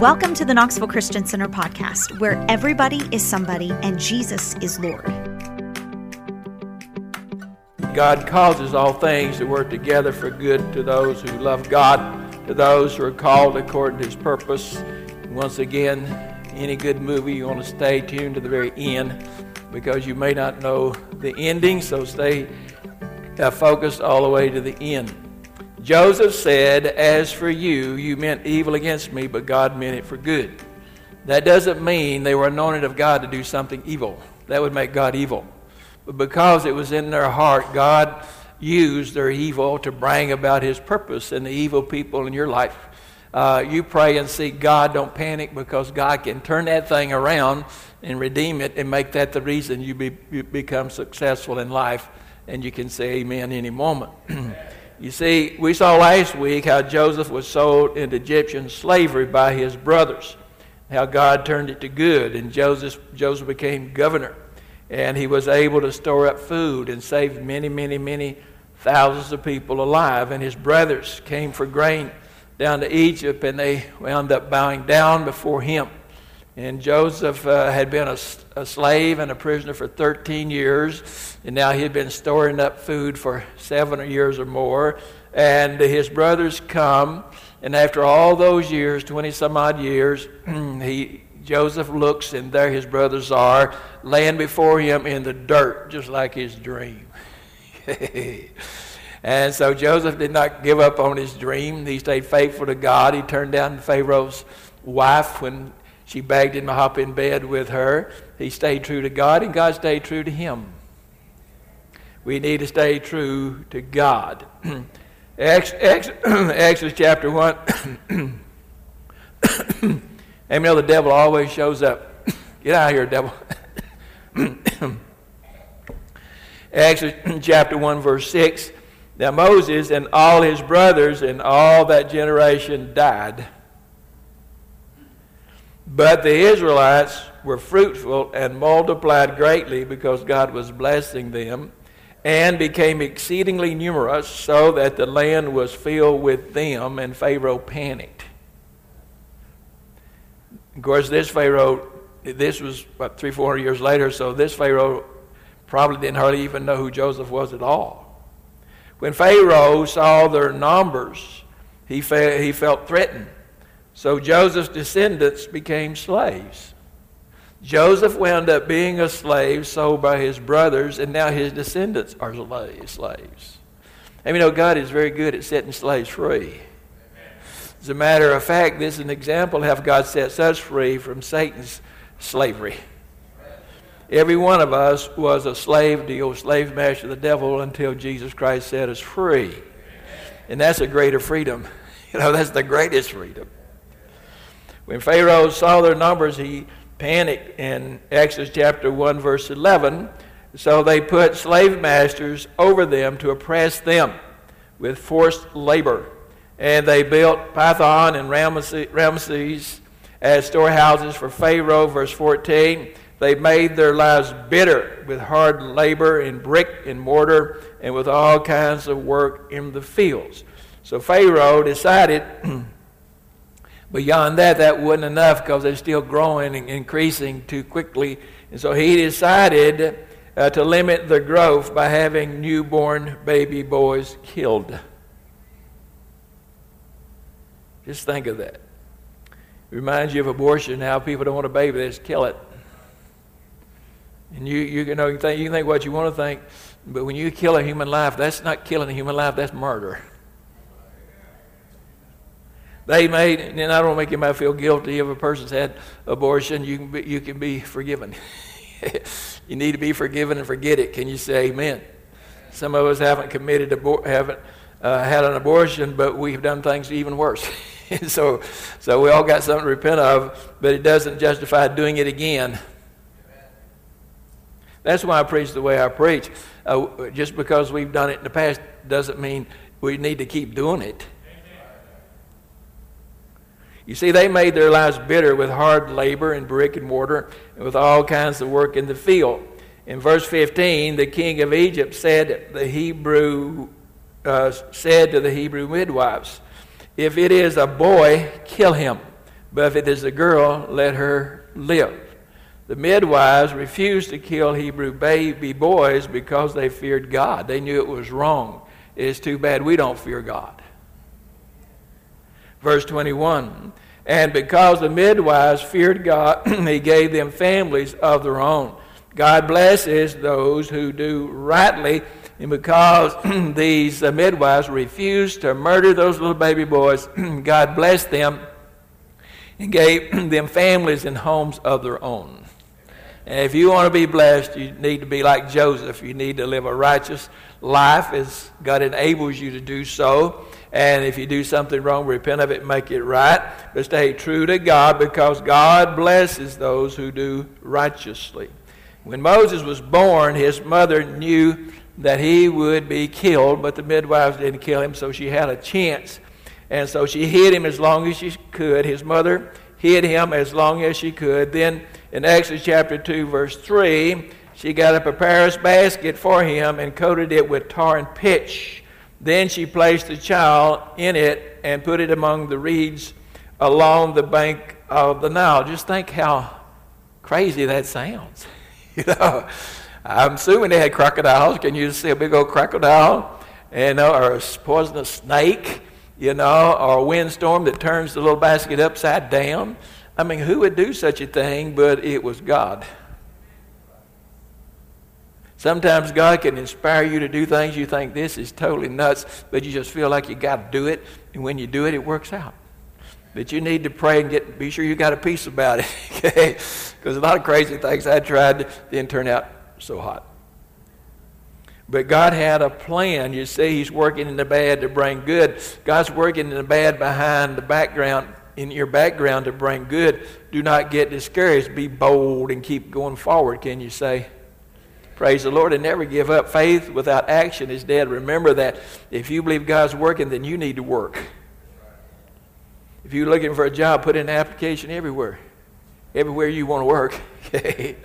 Welcome to the Knoxville Christian Center podcast, where everybody is somebody and Jesus is Lord. God causes all things to work together for good to those who love God, to those who are called according to his purpose. Once again, any good movie, you want to stay tuned to the very end because you may not know the ending, so stay uh, focused all the way to the end. Joseph said, As for you, you meant evil against me, but God meant it for good. That doesn't mean they were anointed of God to do something evil. That would make God evil. But because it was in their heart, God used their evil to bring about his purpose and the evil people in your life. Uh, you pray and seek God. Don't panic because God can turn that thing around and redeem it and make that the reason you, be, you become successful in life. And you can say amen any moment. You see, we saw last week how Joseph was sold into Egyptian slavery by his brothers, how God turned it to good, and Joseph, Joseph became governor. And he was able to store up food and save many, many, many thousands of people alive. And his brothers came for grain down to Egypt, and they wound up bowing down before him. And Joseph uh, had been a, a, slave and a prisoner for 13 years, and now he had been storing up food for seven years or more. And his brothers come, and after all those years, 20 some odd years, he, Joseph looks, and there his brothers are, laying before him in the dirt, just like his dream. and so Joseph did not give up on his dream. He stayed faithful to God. He turned down Pharaoh's wife when she begged him to hop in bed with her. He stayed true to God, and God stayed true to him. We need to stay true to God. Exodus chapter 1. Amen. know the devil always shows up. Get out of here, devil. Exodus chapter 1, verse 6. Now Moses and all his brothers and all that generation died but the Israelites were fruitful and multiplied greatly because God was blessing them and became exceedingly numerous so that the land was filled with them and Pharaoh panicked. Of course, this Pharaoh, this was about three, four hundred years later, so this Pharaoh probably didn't hardly even know who Joseph was at all. When Pharaoh saw their numbers, he, fe- he felt threatened. So Joseph's descendants became slaves. Joseph wound up being a slave sold by his brothers, and now his descendants are slaves. And you know, God is very good at setting slaves free. As a matter of fact, this is an example of how God sets us free from Satan's slavery. Every one of us was a slave to old slave master the devil until Jesus Christ set us free. And that's a greater freedom. You know, that's the greatest freedom. When Pharaoh saw their numbers, he panicked in Exodus chapter 1, verse 11. So they put slave masters over them to oppress them with forced labor. And they built Pithom and Ramses as storehouses for Pharaoh. Verse 14. They made their lives bitter with hard labor in brick and mortar and with all kinds of work in the fields. So Pharaoh decided Beyond that, that wasn't enough because they're still growing and increasing too quickly. And so he decided uh, to limit the growth by having newborn baby boys killed. Just think of that. Reminds you of abortion, how people don't want a baby, they just kill it. And you, you, you know, you, think, you can think what you want to think, but when you kill a human life, that's not killing a human life, that's murder. They made, and I don't make anybody feel guilty if a person's had abortion. You can be, you can be forgiven. you need to be forgiven and forget it. Can you say amen? Some of us haven't committed, abor- haven't uh, had an abortion, but we've done things even worse. so, so we all got something to repent of, but it doesn't justify doing it again. That's why I preach the way I preach. Uh, just because we've done it in the past doesn't mean we need to keep doing it. You see, they made their lives bitter with hard labor and brick and mortar and with all kinds of work in the field. In verse 15, the king of Egypt said, the Hebrew, uh, said to the Hebrew midwives, If it is a boy, kill him. But if it is a girl, let her live. The midwives refused to kill Hebrew baby boys because they feared God. They knew it was wrong. It's too bad we don't fear God. Verse 21 And because the midwives feared God, he gave them families of their own. God blesses those who do rightly. And because these uh, midwives refused to murder those little baby boys, God blessed them and gave them families and homes of their own. And if you want to be blessed, you need to be like Joseph. You need to live a righteous life as God enables you to do so. And if you do something wrong, repent of it make it right. But stay true to God because God blesses those who do righteously. When Moses was born, his mother knew that he would be killed, but the midwives didn't kill him, so she had a chance. And so she hid him as long as she could. His mother hid him as long as she could. Then in Exodus chapter 2, verse 3, she got up a papyrus basket for him and coated it with tar and pitch. Then she placed the child in it and put it among the reeds along the bank of the Nile. Just think how crazy that sounds. you know, I'm assuming they had crocodiles. Can you see a big old crocodile? And, uh, or a poisonous snake, you know, or a windstorm that turns the little basket upside down. I mean, who would do such a thing? But it was God. Sometimes God can inspire you to do things you think this is totally nuts, but you just feel like you got to do it, and when you do it, it works out. But you need to pray and get be sure you got a peace about it, okay? Because a lot of crazy things I tried didn't turn out so hot. But God had a plan. You see, He's working in the bad to bring good. God's working in the bad behind the background, in your background to bring good. Do not get discouraged. Be bold and keep going forward, can you say? Praise the Lord and never give up. Faith without action is dead. Remember that if you believe God's working, then you need to work. If you're looking for a job, put in an application everywhere. Everywhere you want to work.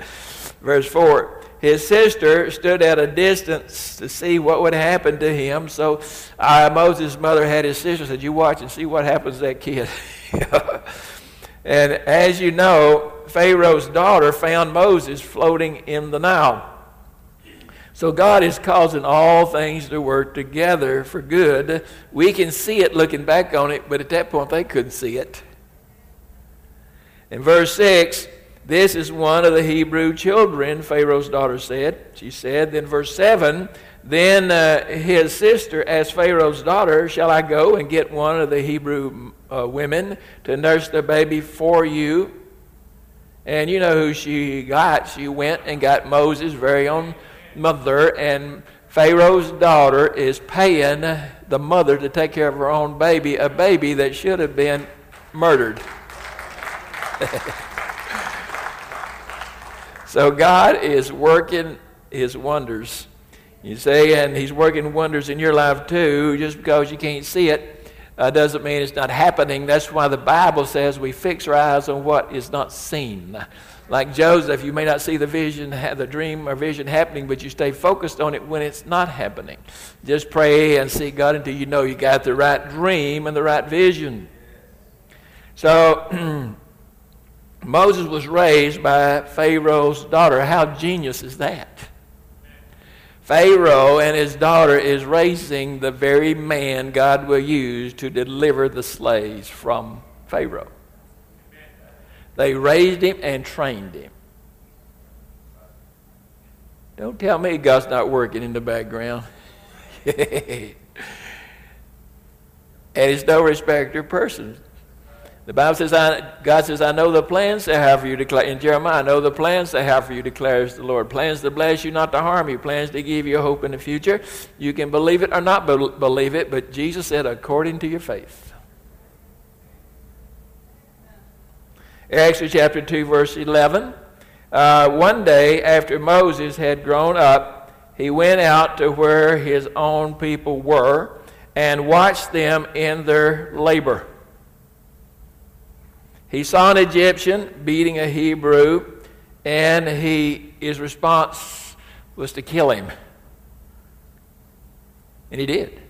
Verse 4 His sister stood at a distance to see what would happen to him. So uh, Moses' mother had his sister said, You watch and see what happens to that kid. and as you know, Pharaoh's daughter found Moses floating in the Nile. So God is causing all things to work together for good. We can see it looking back on it, but at that point they couldn't see it. In verse 6, this is one of the Hebrew children, Pharaoh's daughter said. She said, then verse 7, then uh, his sister asked Pharaoh's daughter, Shall I go and get one of the Hebrew uh, women to nurse the baby for you? And you know who she got. She went and got Moses' very own mother, and Pharaoh's daughter is paying the mother to take care of her own baby, a baby that should have been murdered. so God is working his wonders. You see, and he's working wonders in your life too, just because you can't see it. Uh, doesn't mean it's not happening. That's why the Bible says we fix our eyes on what is not seen. Like Joseph, you may not see the vision, the dream or vision happening, but you stay focused on it when it's not happening. Just pray and seek God until you know you got the right dream and the right vision. So, Moses was raised by Pharaoh's daughter. How genius is that? Pharaoh and his daughter is raising the very man God will use to deliver the slaves from Pharaoh. They raised him and trained him. Don't tell me God's not working in the background. and it's no respecter of persons. The Bible says, I, God says, I know the plans I have for you, declare. In Jeremiah, I know the plans I have for you, declares the Lord. Plans to bless you, not to harm you. Plans to give you hope in the future. You can believe it or not believe it, but Jesus said, according to your faith. Exodus chapter 2, verse 11. Uh, one day after Moses had grown up, he went out to where his own people were and watched them in their labor. He saw an Egyptian beating a Hebrew, and he, his response was to kill him. And he did.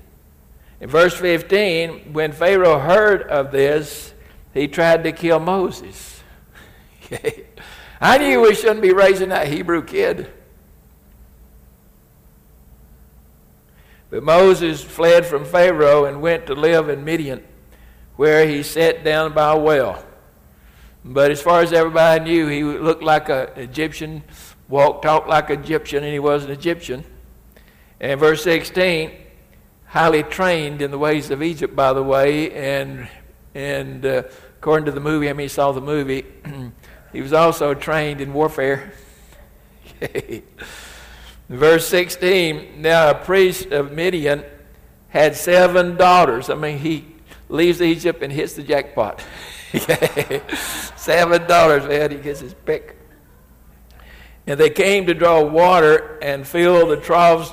In verse 15, when Pharaoh heard of this, he tried to kill Moses. I knew we shouldn't be raising that Hebrew kid. But Moses fled from Pharaoh and went to live in Midian, where he sat down by a well. But as far as everybody knew, he looked like an Egyptian, walked, talked like an Egyptian, and he was an Egyptian. And verse 16, highly trained in the ways of Egypt, by the way, and, and uh, according to the movie, I mean, he saw the movie, he was also trained in warfare. Verse 16 Now a priest of Midian had seven daughters. I mean, he leaves Egypt and hits the jackpot. seven daughters, man, he gets his pick. And they came to draw water and fill the troughs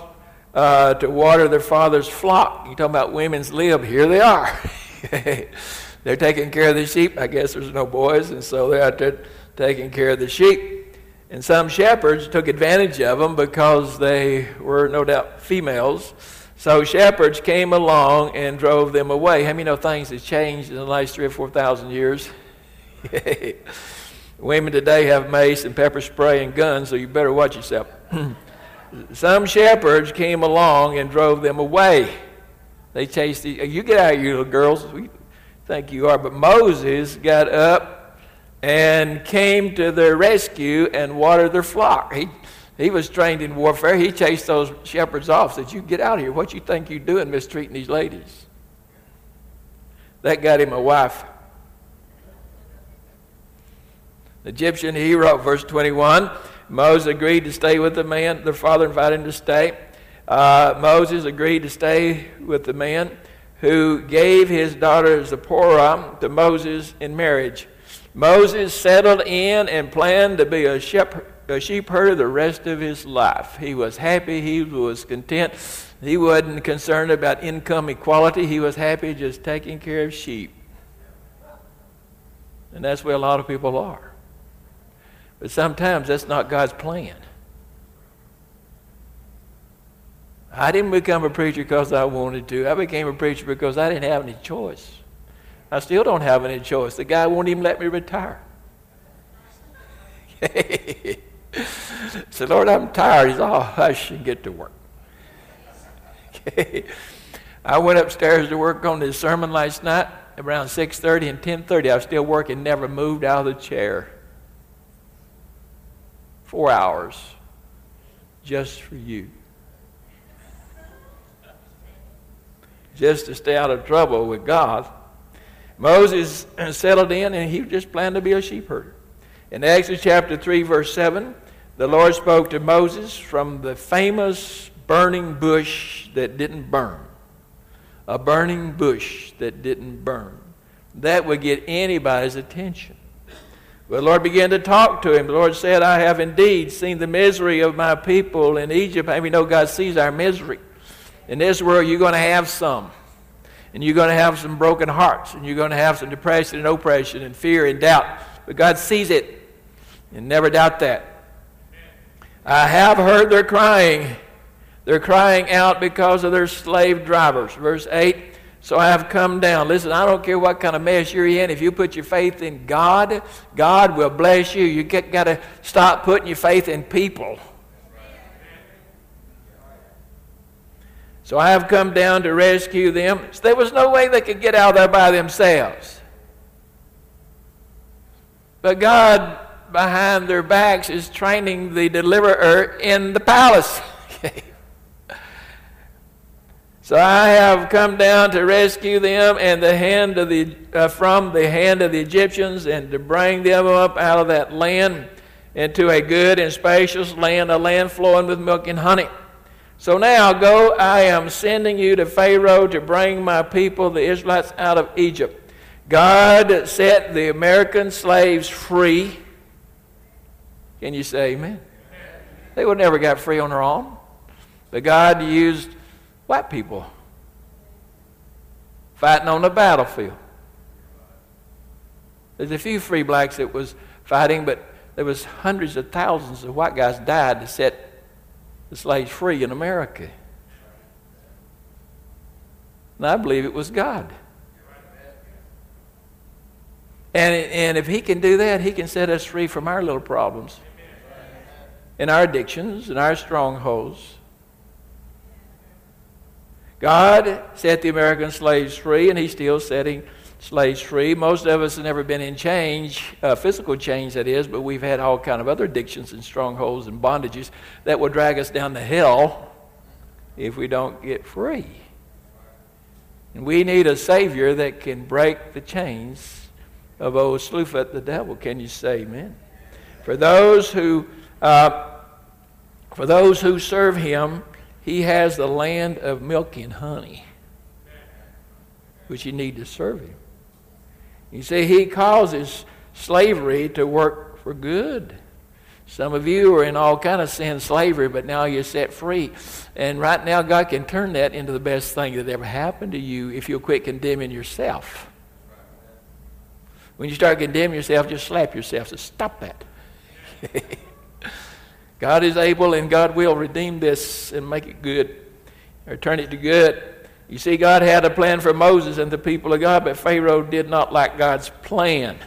uh, to water their father's flock. You talking about women's lib? Here they are. they're taking care of the sheep. I guess there's no boys, and so they're out there taking care of the sheep. And some shepherds took advantage of them because they were no doubt females. So shepherds came along and drove them away. How many know things have changed in the last three or four thousand years? Women today have mace and pepper spray and guns, so you better watch yourself. Some shepherds came along and drove them away. They chased the, you get out of here, little girls. We think you are. But Moses got up and came to their rescue and watered their flock. He, he was trained in warfare. He chased those shepherds off, said, You get out of here. What you think you're doing mistreating these ladies? That got him a wife. Egyptian hero, verse 21. Moses agreed to stay with the man. Their father invited him to stay. Uh, Moses agreed to stay with the man who gave his daughter Zipporah to Moses in marriage. Moses settled in and planned to be a, shepherd, a sheep herder the rest of his life. He was happy, he was content. He wasn't concerned about income equality. He was happy just taking care of sheep. And that's where a lot of people are. But sometimes that's not God's plan. I didn't become a preacher because I wanted to. I became a preacher because I didn't have any choice. I still don't have any choice. The guy won't even let me retire. said, Lord, I'm tired. He's all hush and get to work. I went upstairs to work on this sermon last night around 6.30 and 10.30. I was still working, never moved out of the chair. Four hours just for you. Just to stay out of trouble with God. Moses settled in and he just planned to be a sheep herder. In Exodus chapter 3, verse 7, the Lord spoke to Moses from the famous burning bush that didn't burn. A burning bush that didn't burn. That would get anybody's attention. But the Lord began to talk to him. The Lord said, I have indeed seen the misery of my people in Egypt. And we know God sees our misery. In world, you're going to have some and you're going to have some broken hearts, and you're going to have some depression and oppression and fear and doubt. But God sees it, and never doubt that. I have heard their crying. They're crying out because of their slave drivers. Verse 8 So I have come down. Listen, I don't care what kind of mess you're in. If you put your faith in God, God will bless you. You got to stop putting your faith in people. So I have come down to rescue them. There was no way they could get out there by themselves. But God, behind their backs, is training the deliverer in the palace. so I have come down to rescue them and the hand of the, uh, from the hand of the Egyptians and to bring them up out of that land into a good and spacious land, a land flowing with milk and honey. So now go, I am sending you to Pharaoh to bring my people, the Israelites, out of Egypt. God set the American slaves free. Can you say amen? They would never got free on their own. But God used white people fighting on the battlefield. There's a few free blacks that was fighting, but there was hundreds of thousands of white guys died to set the slaves free in America. And I believe it was God. And, and if He can do that, He can set us free from our little problems and our addictions and our strongholds. God set the American slaves free, and He's still setting slaves free. Most of us have never been in change, uh, physical change that is, but we've had all kind of other addictions and strongholds and bondages that will drag us down to hell if we don't get free. And we need a Savior that can break the chains of old Slewfoot the devil. Can you say amen? For those who, uh, for those who serve Him, He has the land of milk and honey, which you need to serve Him. You see, He causes slavery to work for good. Some of you are in all kind of sin slavery, but now you're set free. And right now, God can turn that into the best thing that ever happened to you if you'll quit condemning yourself. When you start condemning yourself, just slap yourself. So stop that. God is able and God will redeem this and make it good or turn it to good. You see, God had a plan for Moses and the people of God, but Pharaoh did not like God's plan.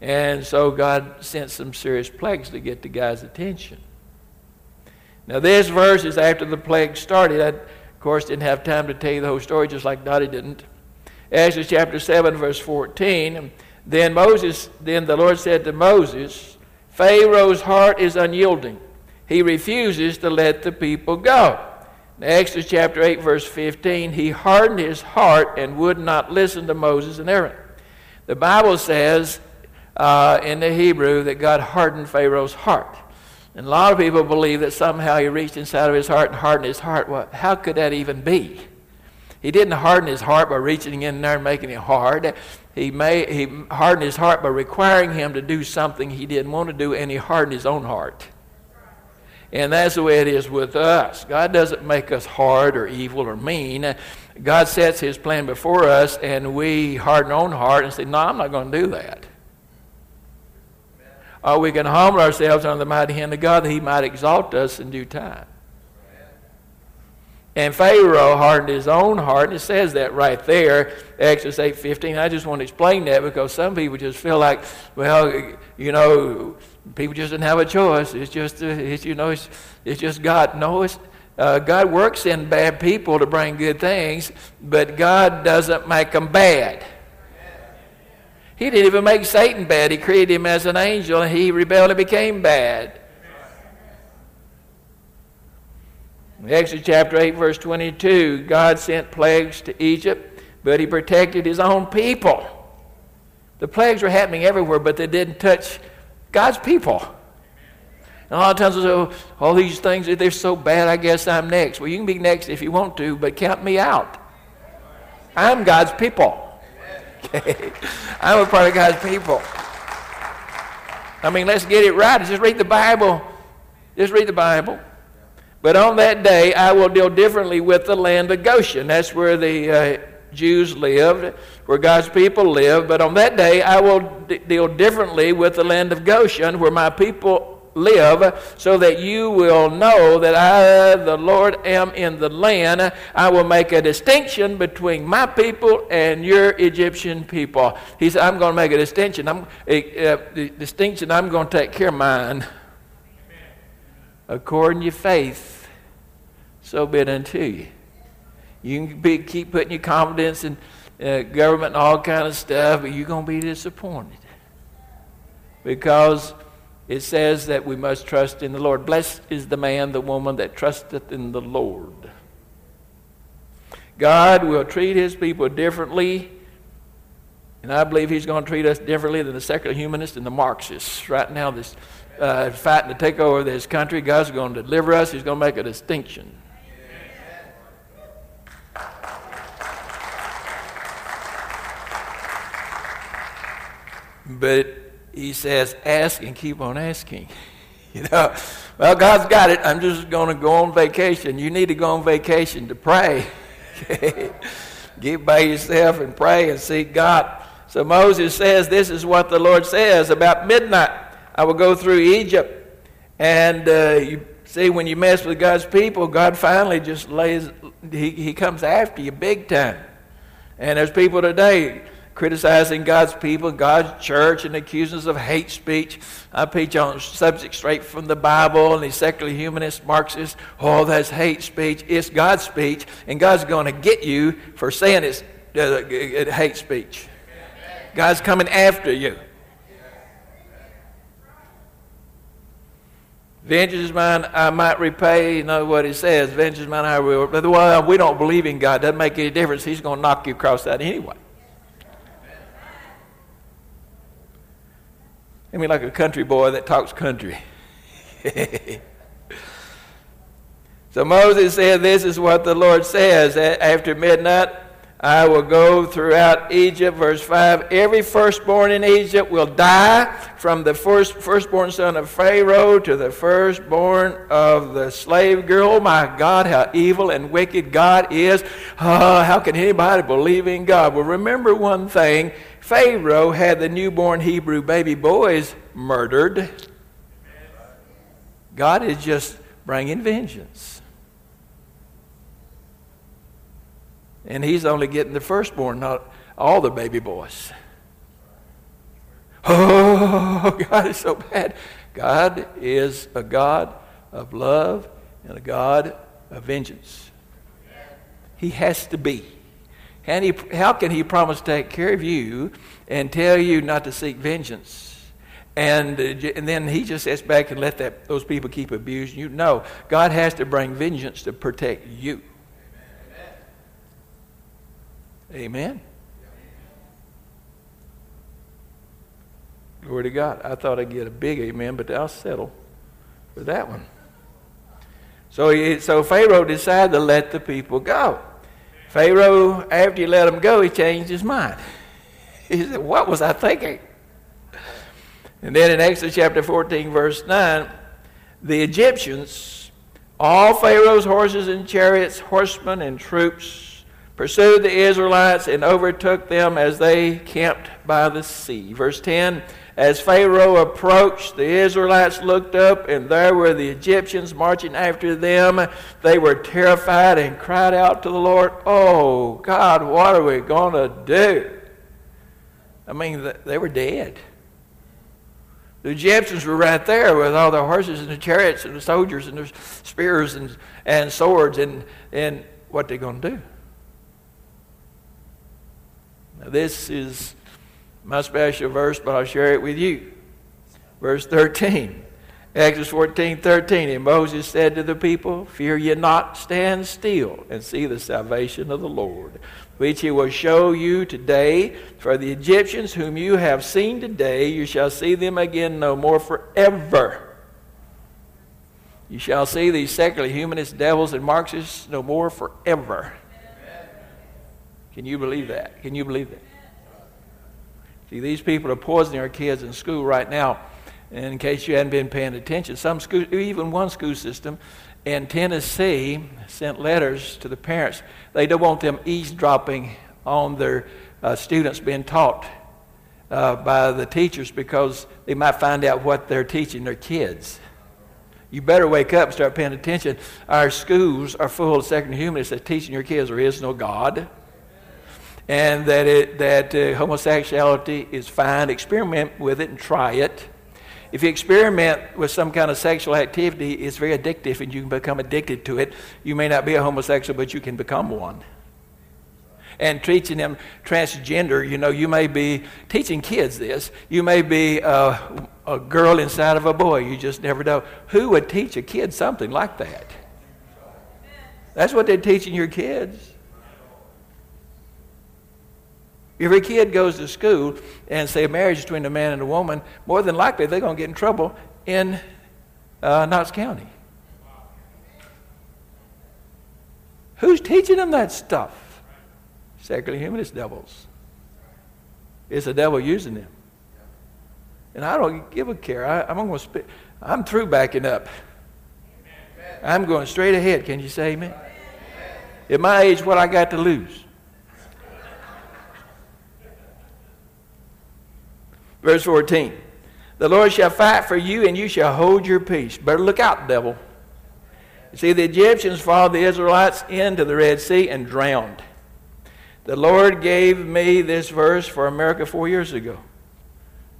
And so God sent some serious plagues to get the guy's attention. Now, this verse is after the plague started. I, of course, didn't have time to tell you the whole story, just like Dottie didn't. Exodus chapter 7, verse 14. Then Moses, then the Lord said to Moses, Pharaoh's heart is unyielding. He refuses to let the people go. Exodus chapter 8, verse 15. He hardened his heart and would not listen to Moses and Aaron. The Bible says uh, in the Hebrew that God hardened Pharaoh's heart. And a lot of people believe that somehow he reached inside of his heart and hardened his heart. Well, how could that even be? He didn't harden his heart by reaching in there and making it hard. He, made, he hardened his heart by requiring him to do something he didn't want to do, and he hardened his own heart. And that's the way it is with us. God doesn't make us hard or evil or mean. God sets his plan before us, and we harden our own heart and say, No, I'm not going to do that or we can humble ourselves under the mighty hand of God that He might exalt us in due time. And Pharaoh hardened his own heart, and it says that right there, Exodus 8.15. I just want to explain that because some people just feel like, well, you know, people just didn't have a choice. It's just, uh, it's, you know, it's, it's just God. No, it's, uh, God works in bad people to bring good things, but God doesn't make them bad. He didn't even make Satan bad. He created him as an angel, and he rebelled and became bad. Exodus chapter 8, verse 22 God sent plagues to Egypt, but he protected his own people. The plagues were happening everywhere, but they didn't touch God's people. And a lot of times we say, oh, all these things, they're so bad, I guess I'm next. Well, you can be next if you want to, but count me out. I'm God's people. Okay? I'm a part of God's people. I mean, let's get it right. Just read the Bible. Just read the Bible. But on that day, I will deal differently with the land of Goshen. That's where the uh, Jews lived, where God's people lived. But on that day, I will d- deal differently with the land of Goshen, where my people live, so that you will know that I, the Lord, am in the land. I will make a distinction between my people and your Egyptian people. He said, I'm going to make a distinction. I'm, a, a distinction. I'm going to take care of mine. According to your faith, so be it unto you. You can be, keep putting your confidence in uh, government and all kind of stuff, but you're going to be disappointed because it says that we must trust in the Lord. Blessed is the man, the woman that trusteth in the Lord. God will treat his people differently, and I believe he's going to treat us differently than the secular humanists and the Marxists. Right now, this uh, fighting to take over this country, God's going to deliver us. He's going to make a distinction. But he says, ask and keep on asking. You know, well, God's got it. I'm just going to go on vacation. You need to go on vacation to pray. Get by yourself and pray and seek God. So Moses says, This is what the Lord says about midnight. I will go through Egypt. And uh, you see, when you mess with God's people, God finally just lays, he, he comes after you big time. And there's people today criticizing God's people, God's church, and accusing us of hate speech. I preach on subjects straight from the Bible, and these secular humanists, Marxists, oh, that's hate speech. It's God's speech, and God's going to get you for saying it's uh, hate speech. God's coming after you. Vengeance is mine, I might repay. You know what he says. Vengeance is mine, I will. But we don't believe in God. Doesn't make any difference. He's going to knock you across that anyway. I mean, like a country boy that talks country. so Moses said, This is what the Lord says. After midnight, I will go throughout Egypt. Verse 5 Every firstborn in Egypt will die, from the first, firstborn son of Pharaoh to the firstborn of the slave girl. Oh my God, how evil and wicked God is. Uh, how can anybody believe in God? Well, remember one thing Pharaoh had the newborn Hebrew baby boys murdered. God is just bringing vengeance. And he's only getting the firstborn, not all the baby boys. Oh, God is so bad. God is a God of love and a God of vengeance. He has to be. And he, how can he promise to take care of you and tell you not to seek vengeance? And, uh, and then he just sits back and let that, those people keep abusing you. No, God has to bring vengeance to protect you. Amen. Glory to God. I thought I'd get a big amen, but I'll settle for that one. So, so Pharaoh decided to let the people go. Pharaoh, after he let them go, he changed his mind. He said, What was I thinking? And then in Exodus chapter 14, verse 9, the Egyptians, all Pharaoh's horses and chariots, horsemen and troops, pursued the Israelites and overtook them as they camped by the sea. Verse 10 As Pharaoh approached, the Israelites looked up, and there were the Egyptians marching after them. They were terrified and cried out to the Lord, Oh, God, what are we going to do? I mean, they were dead. The Egyptians were right there with all their horses and the chariots and the soldiers and their spears and, and swords, and, and what they going to do? Now, this is my special verse, but I'll share it with you. Verse 13. Exodus 14, 13. And Moses said to the people, Fear ye not, stand still and see the salvation of the Lord, which he will show you today. For the Egyptians whom you have seen today, you shall see them again no more forever. You shall see these secular humanists, devils, and Marxists no more forever. Can you believe that? Can you believe that? See, these people are poisoning our kids in school right now. And in case you hadn't been paying attention, some school, even one school system in Tennessee sent letters to the parents. They don't want them eavesdropping on their uh, students being taught uh, by the teachers because they might find out what they're teaching their kids. You better wake up and start paying attention. Our schools are full of secular humanists that teaching your kids there is no God and that, it, that uh, homosexuality is fine. Experiment with it and try it. If you experiment with some kind of sexual activity, it's very addictive and you can become addicted to it. You may not be a homosexual, but you can become one. And teaching them transgender, you know, you may be teaching kids this. You may be a, a girl inside of a boy. You just never know. Who would teach a kid something like that? That's what they're teaching your kids. Every kid goes to school and say a marriage between a man and a woman, more than likely they're going to get in trouble in uh, Knox County. Who's teaching them that stuff? Secular humanist devils. It's the devil using them. And I don't give a care. I, am going to spit. I'm through backing up. I'm going straight ahead. Can you say amen? At my age, what I got to lose? Verse 14 The Lord shall fight for you, and you shall hold your peace. Better look out, devil. You see, the Egyptians followed the Israelites into the Red Sea and drowned. The Lord gave me this verse for America four years ago.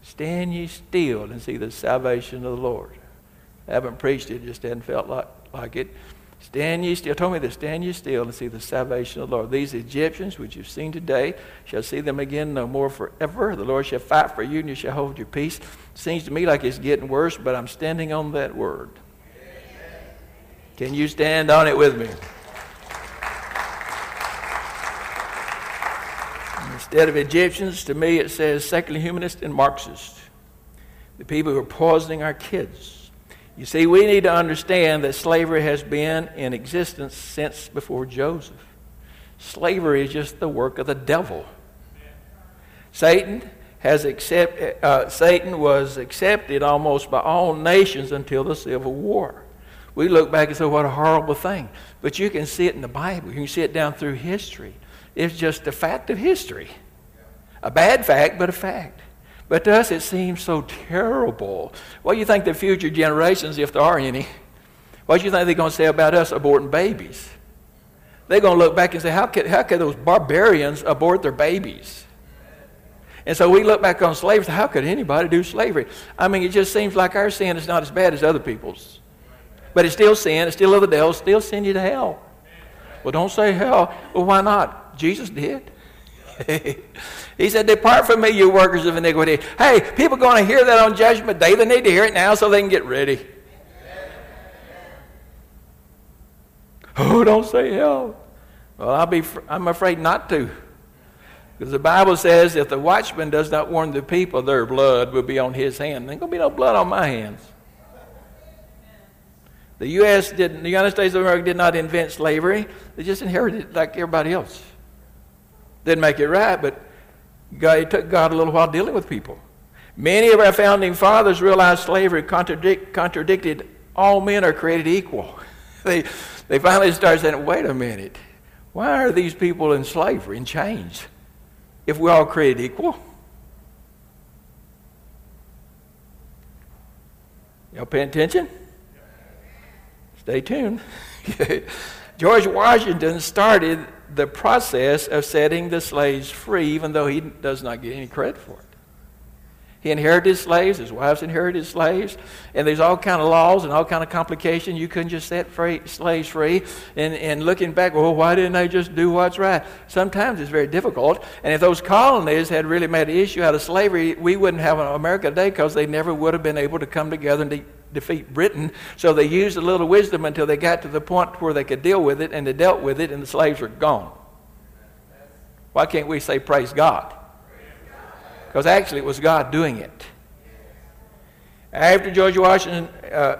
Stand ye still and see the salvation of the Lord. I haven't preached it, just hadn't felt like, like it. Stand ye still. Told me to stand ye still and see the salvation of the Lord. These Egyptians which you've seen today shall see them again no more forever. The Lord shall fight for you and you shall hold your peace. Seems to me like it's getting worse, but I'm standing on that word. Can you stand on it with me? Instead of Egyptians, to me it says secular humanist and Marxist. The people who are poisoning our kids. You see, we need to understand that slavery has been in existence since before Joseph. Slavery is just the work of the devil. Satan has accept, uh, Satan was accepted almost by all nations until the Civil War. We look back and say, what a horrible thing. But you can see it in the Bible. You can see it down through history. It's just a fact of history. A bad fact, but a fact. But to us, it seems so terrible. What do you think the future generations, if there are any, what do you think they're going to say about us aborting babies? They're going to look back and say, how could, how could those barbarians abort their babies? And so we look back on slavery. How could anybody do slavery? I mean, it just seems like our sin is not as bad as other people's. But it's still sin. It's still of the devil. Still send you to hell. Well, don't say hell. Well, why not? Jesus did. he said, Depart from me, you workers of iniquity. Hey, people are going to hear that on Judgment Day. They need to hear it now so they can get ready. Oh, don't say hell. Well, I'll be, I'm afraid not to. Because the Bible says if the watchman does not warn the people, their blood will be on his hand. There ain't going to be no blood on my hands. The U.S. didn't, the United States of America did not invent slavery. They just inherited it like everybody else. Didn't make it right, but God, it took God a little while dealing with people. Many of our founding fathers realized slavery contradict, contradicted all men are created equal. they, they finally started saying, wait a minute, why are these people in slavery in chains if we're all created equal? Y'all paying attention? Stay tuned. George Washington started the process of setting the slaves free, even though he does not get any credit for it. He inherited slaves, his wives inherited slaves, and there's all kind of laws and all kind of complications. You couldn't just set free, slaves free. And, and looking back, well, why didn't they just do what's right? Sometimes it's very difficult. And if those colonies had really made an issue out of slavery, we wouldn't have an America today because they never would have been able to come together and de- defeat Britain. So they used a little wisdom until they got to the point where they could deal with it, and they dealt with it, and the slaves were gone. Why can't we say praise God? Because actually, it was God doing it. After George Washington, uh,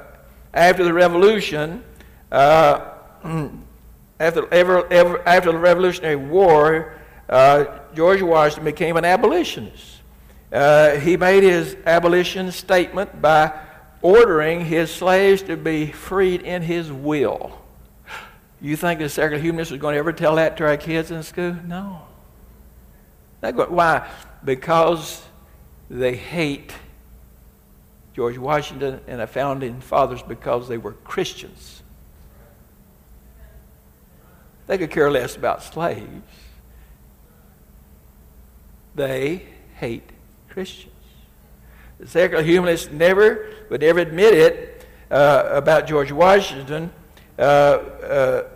after the Revolution, uh, after, ever, ever, after the Revolutionary War, uh, George Washington became an abolitionist. Uh, he made his abolition statement by ordering his slaves to be freed in his will. You think the secular humanist is going to ever tell that to our kids in school? No. Why? Because they hate George Washington and the founding fathers because they were Christians. They could care less about slaves. They hate Christians. The secular humanists never would ever admit it uh, about George Washington. Uh, uh,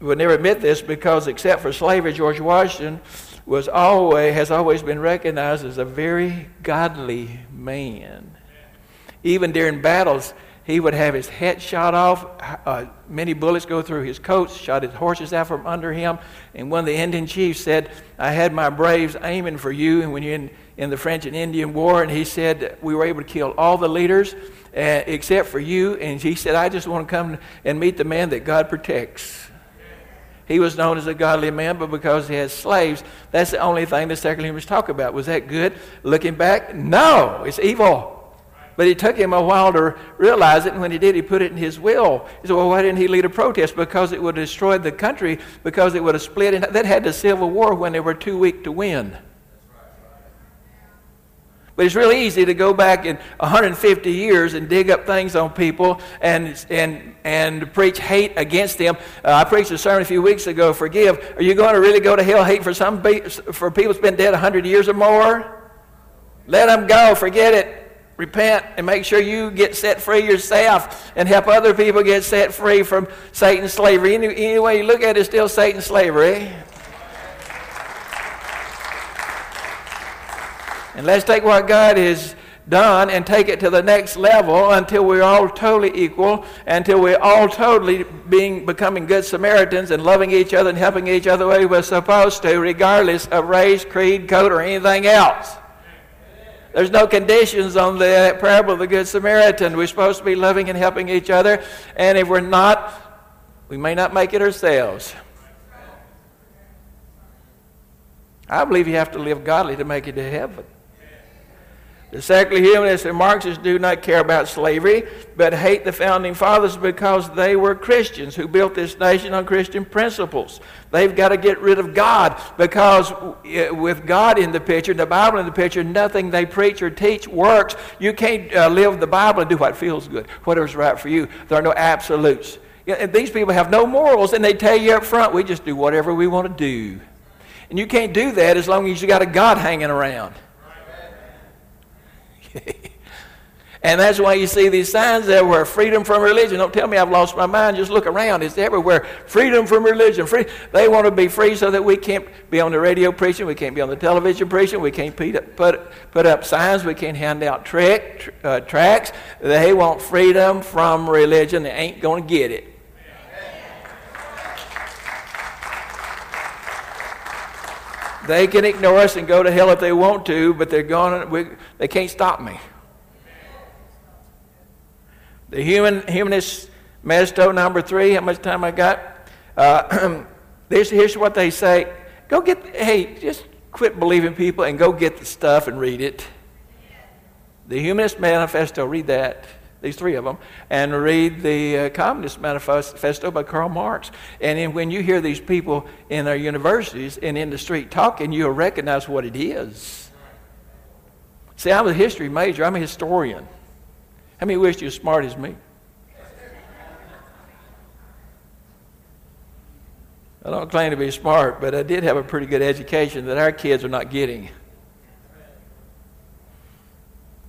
would never admit this because, except for slavery, George Washington was always has always been recognized as a very godly man. Even during battles, he would have his head shot off. Uh, many bullets go through his coat, shot his horses out from under him. And one of the Indian chiefs said, I had my braves aiming for you. And when you're in, the French and Indian War, and he said, We were able to kill all the leaders uh, except for you. And he said, I just want to come and meet the man that God protects. He was known as a godly man, but because he had slaves, that's the only thing the secular humanists talk about. Was that good? Looking back, no, it's evil. But it took him a while to realize it, and when he did, he put it in his will. He said, Well, why didn't he lead a protest? Because it would have destroyed the country, because it would have split. And that had the Civil War when they were too weak to win. But it's really easy to go back in 150 years and dig up things on people and, and, and preach hate against them. Uh, I preached a sermon a few weeks ago, Forgive. Are you going to really go to hell hate for, some, for people that's been dead 100 years or more? Let them go. Forget it repent and make sure you get set free yourself and help other people get set free from Satan's slavery. Any, any way you look at it, it's still Satan's slavery. And let's take what God has done and take it to the next level until we're all totally equal, until we're all totally being becoming good Samaritans and loving each other and helping each other the way we're supposed to, regardless of race, creed, code, or anything else. There's no conditions on the parable of the Good Samaritan. We're supposed to be loving and helping each other, and if we're not, we may not make it ourselves. I believe you have to live godly to make it to heaven. The secular humanists and Marxists do not care about slavery, but hate the founding fathers because they were Christians who built this nation on Christian principles. They've got to get rid of God because with God in the picture, the Bible in the picture, nothing they preach or teach works. You can't uh, live the Bible and do what feels good, whatever's right for you. There are no absolutes. These people have no morals, and they tell you up front, we just do whatever we want to do. And you can't do that as long as you got a God hanging around. and that's why you see these signs there where freedom from religion. Don't tell me I've lost my mind. Just look around. It's everywhere. Freedom from religion. Free. They want to be free so that we can't be on the radio preaching. We can't be on the television preaching. We can't put, put, up signs. We can't hand out trick, uh, tracts. They want freedom from religion. They ain't going to get it. They can ignore us and go to hell if they want to, but they're going. They can't stop me. The human humanist manifesto number three. How much time I got? Uh, this, here's what they say. Go get. Hey, just quit believing people and go get the stuff and read it. The Humanist Manifesto. Read that these three of them, and read the uh, Communist Manifesto by Karl Marx. And then when you hear these people in our universities and in the street talking, you'll recognize what it is. See, I'm a history major, I'm a historian. How many wish you as smart as me? I don't claim to be smart, but I did have a pretty good education that our kids are not getting.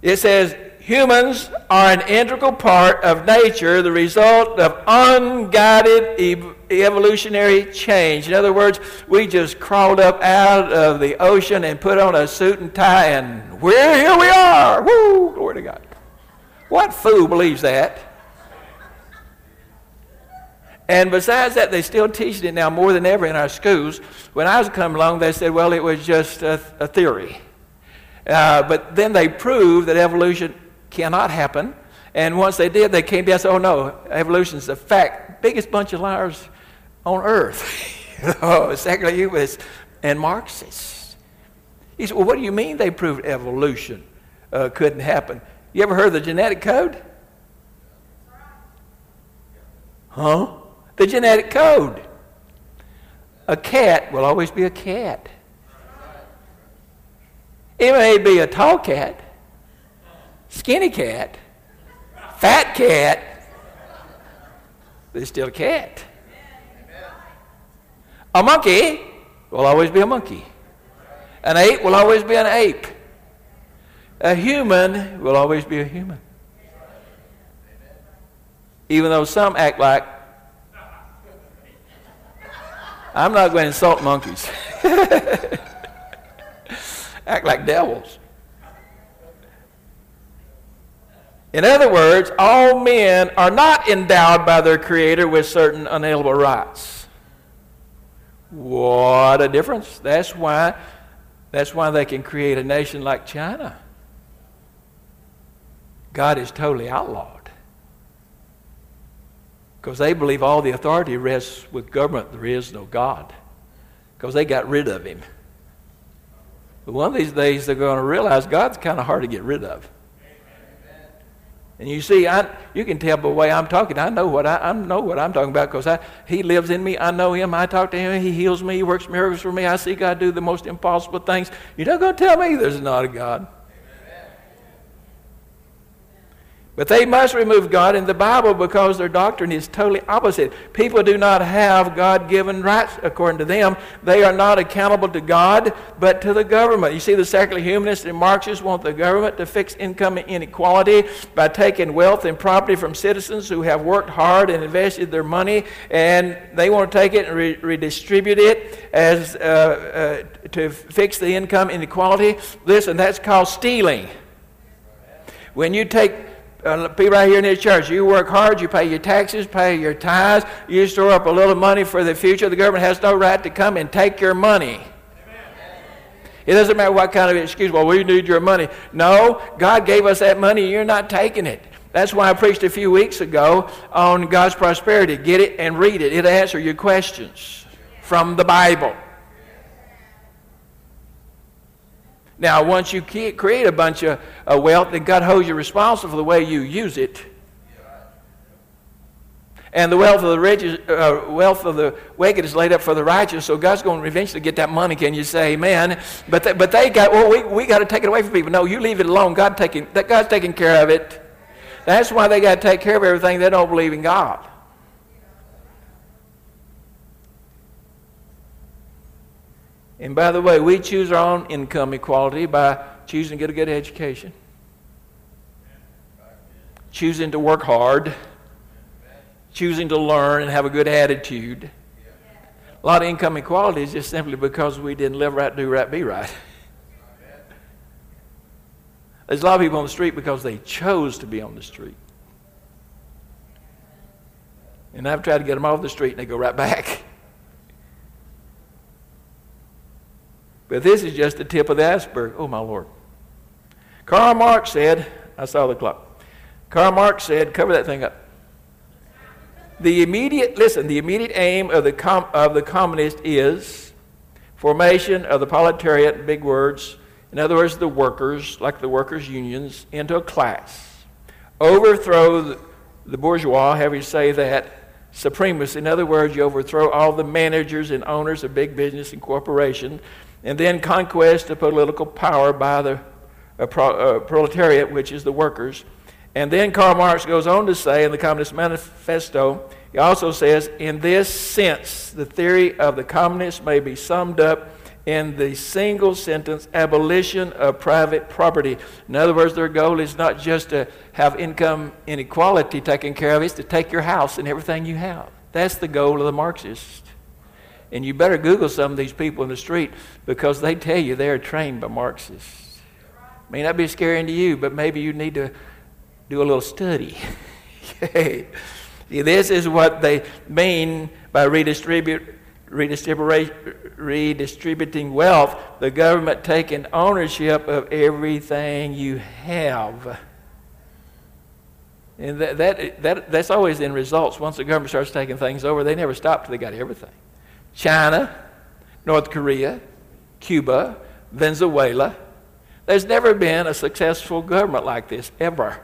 It says, humans are an integral part of nature, the result of unguided ev- evolutionary change. In other words, we just crawled up out of the ocean and put on a suit and tie, and we're here we are. Woo! Glory to God. What fool believes that? And besides that, they still teach it now more than ever in our schools. When I was coming along, they said, well, it was just a, a theory. Uh, but then they proved that evolution cannot happen. And once they did, they came back and said, oh no, evolution is a fact. Biggest bunch of liars on earth. oh, secular humanists and Marxists. He said, well, what do you mean they proved evolution uh, couldn't happen? You ever heard of the genetic code? Huh? The genetic code. A cat will always be a cat. It may be a tall cat, skinny cat, fat cat, it's still a cat. A monkey will always be a monkey. An ape will always be an ape. A human will always be a human. Even though some act like, I'm not going to insult monkeys. act like devils. In other words, all men are not endowed by their Creator with certain unalienable rights. What a difference. That's why, that's why they can create a nation like China. God is totally outlawed. Because they believe all the authority rests with government. There is no God. Because they got rid of him. But one of these days they're going to realize God's kind of hard to get rid of. And you see, I, you can tell by the way I'm talking. I know what I, I know what I'm talking about because He lives in me. I know Him. I talk to Him. He heals me. He works miracles for me. I see God do the most impossible things. You're not going to tell me there's not a God. But they must remove God in the Bible because their doctrine is totally opposite. People do not have God given rights according to them. They are not accountable to God, but to the government. You see, the secular humanists and Marxists want the government to fix income inequality by taking wealth and property from citizens who have worked hard and invested their money, and they want to take it and re- redistribute it as uh, uh, to fix the income inequality. Listen, that's called stealing. When you take uh, people right here in this church, you work hard, you pay your taxes, pay your tithes, you store up a little money for the future. The government has no right to come and take your money. It doesn't matter what kind of excuse, well, we need your money. No, God gave us that money, you're not taking it. That's why I preached a few weeks ago on God's prosperity. Get it and read it, it'll answer your questions from the Bible. Now, once you create a bunch of wealth, then God holds you responsible for the way you use it. And the wealth of the rich, uh, wealth of the wicked is laid up for the righteous. So God's going to eventually get that money. Can you say Amen? But th- but they got well. We, we got to take it away from people. No, you leave it alone. God taking that God's taking care of it. That's why they got to take care of everything. They don't believe in God. And by the way, we choose our own income equality by choosing to get a good education, choosing to work hard, choosing to learn and have a good attitude. A lot of income equality is just simply because we didn't live right, do right, be right. There's a lot of people on the street because they chose to be on the street. And I've tried to get them off the street and they go right back. But this is just the tip of the iceberg. Oh, my Lord. Karl Marx said, I saw the clock. Karl Marx said, cover that thing up. The immediate, listen, the immediate aim of the, com, of the communist is formation of the proletariat, big words, in other words, the workers, like the workers' unions, into a class. Overthrow the, bourgeois, have you say that, supremacy. In other words, you overthrow all the managers and owners of big business and corporations and then conquest of political power by the uh, pro, uh, proletariat, which is the workers. And then Karl Marx goes on to say in the Communist Manifesto, he also says, in this sense, the theory of the communists may be summed up in the single sentence abolition of private property. In other words, their goal is not just to have income inequality taken care of, it's to take your house and everything you have. That's the goal of the Marxists. And you better Google some of these people in the street because they tell you they're trained by Marxists. May not be scary to you, but maybe you need to do a little study. this is what they mean by redistributing wealth, the government taking ownership of everything you have. And that, that, that, that's always in results. Once the government starts taking things over, they never stop till they got everything. China, North Korea, Cuba, Venezuela. There's never been a successful government like this, ever.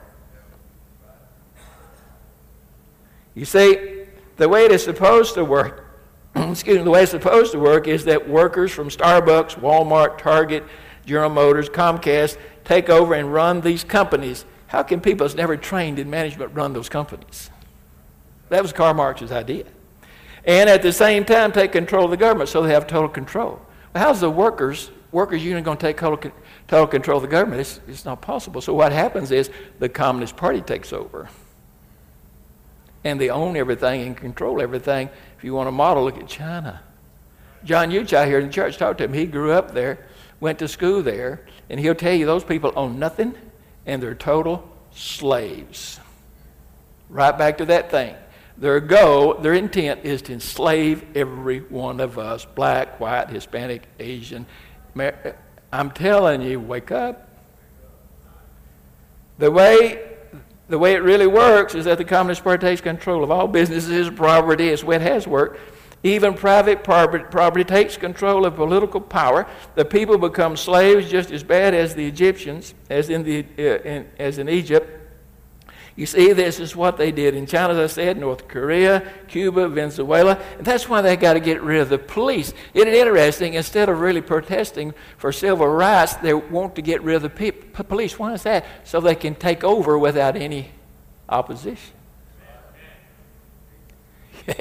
You see, the way it is supposed to work, excuse me, the way it's supposed to work is that workers from Starbucks, Walmart, Target, General Motors, Comcast take over and run these companies. How can people that's never trained in management run those companies? That was Karl Marx's idea and at the same time take control of the government so they have total control. Well, how's the workers, workers union going to take total, total control of the government? It's, it's not possible. So what happens is the Communist Party takes over. And they own everything and control everything. If you want a model, look at China. John Uchai here in the church, talked to him. He grew up there, went to school there, and he'll tell you those people own nothing and they're total slaves. Right back to that thing. Their goal, their intent is to enslave every one of us black, white, Hispanic, Asian. I'm telling you, wake up. The way, the way it really works is that the Communist Party takes control of all businesses, property, way it has worked. Even private property takes control of political power. The people become slaves just as bad as the Egyptians, as in, the, uh, in, as in Egypt. You see, this is what they did in China, as I said, North Korea, Cuba, Venezuela. And that's why they got to get rid of the police. Isn't it interesting? Instead of really protesting for civil rights, they want to get rid of the pe- police. Why is that? So they can take over without any opposition.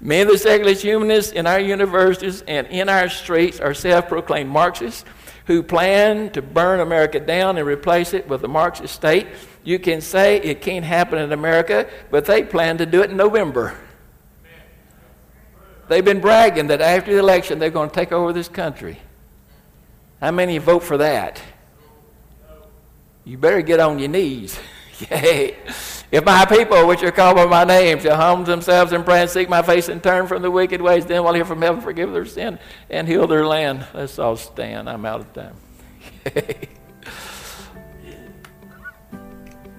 Many of the secular humanists in our universities and in our streets are self proclaimed Marxists who plan to burn America down and replace it with a Marxist state. You can say it can't happen in America, but they plan to do it in November. They've been bragging that after the election they're going to take over this country. How many vote for that? You better get on your knees. Yay. If my people, which are called by my name, shall humble themselves and pray and seek my face and turn from the wicked ways, then will hear from heaven, forgive their sin, and heal their land. Let's all stand. I'm out of time.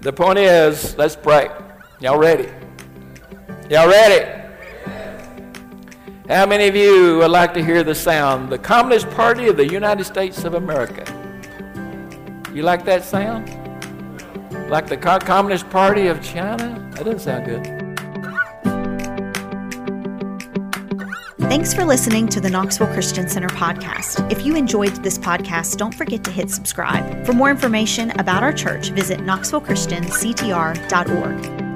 the point is, let's pray. Y'all ready? Y'all ready? How many of you would like to hear the sound? The Communist Party of the United States of America. You like that sound? Like the Communist Party of China? That doesn't sound good. Thanks for listening to the Knoxville Christian Center podcast. If you enjoyed this podcast, don't forget to hit subscribe. For more information about our church, visit knoxvillechristianctr.org.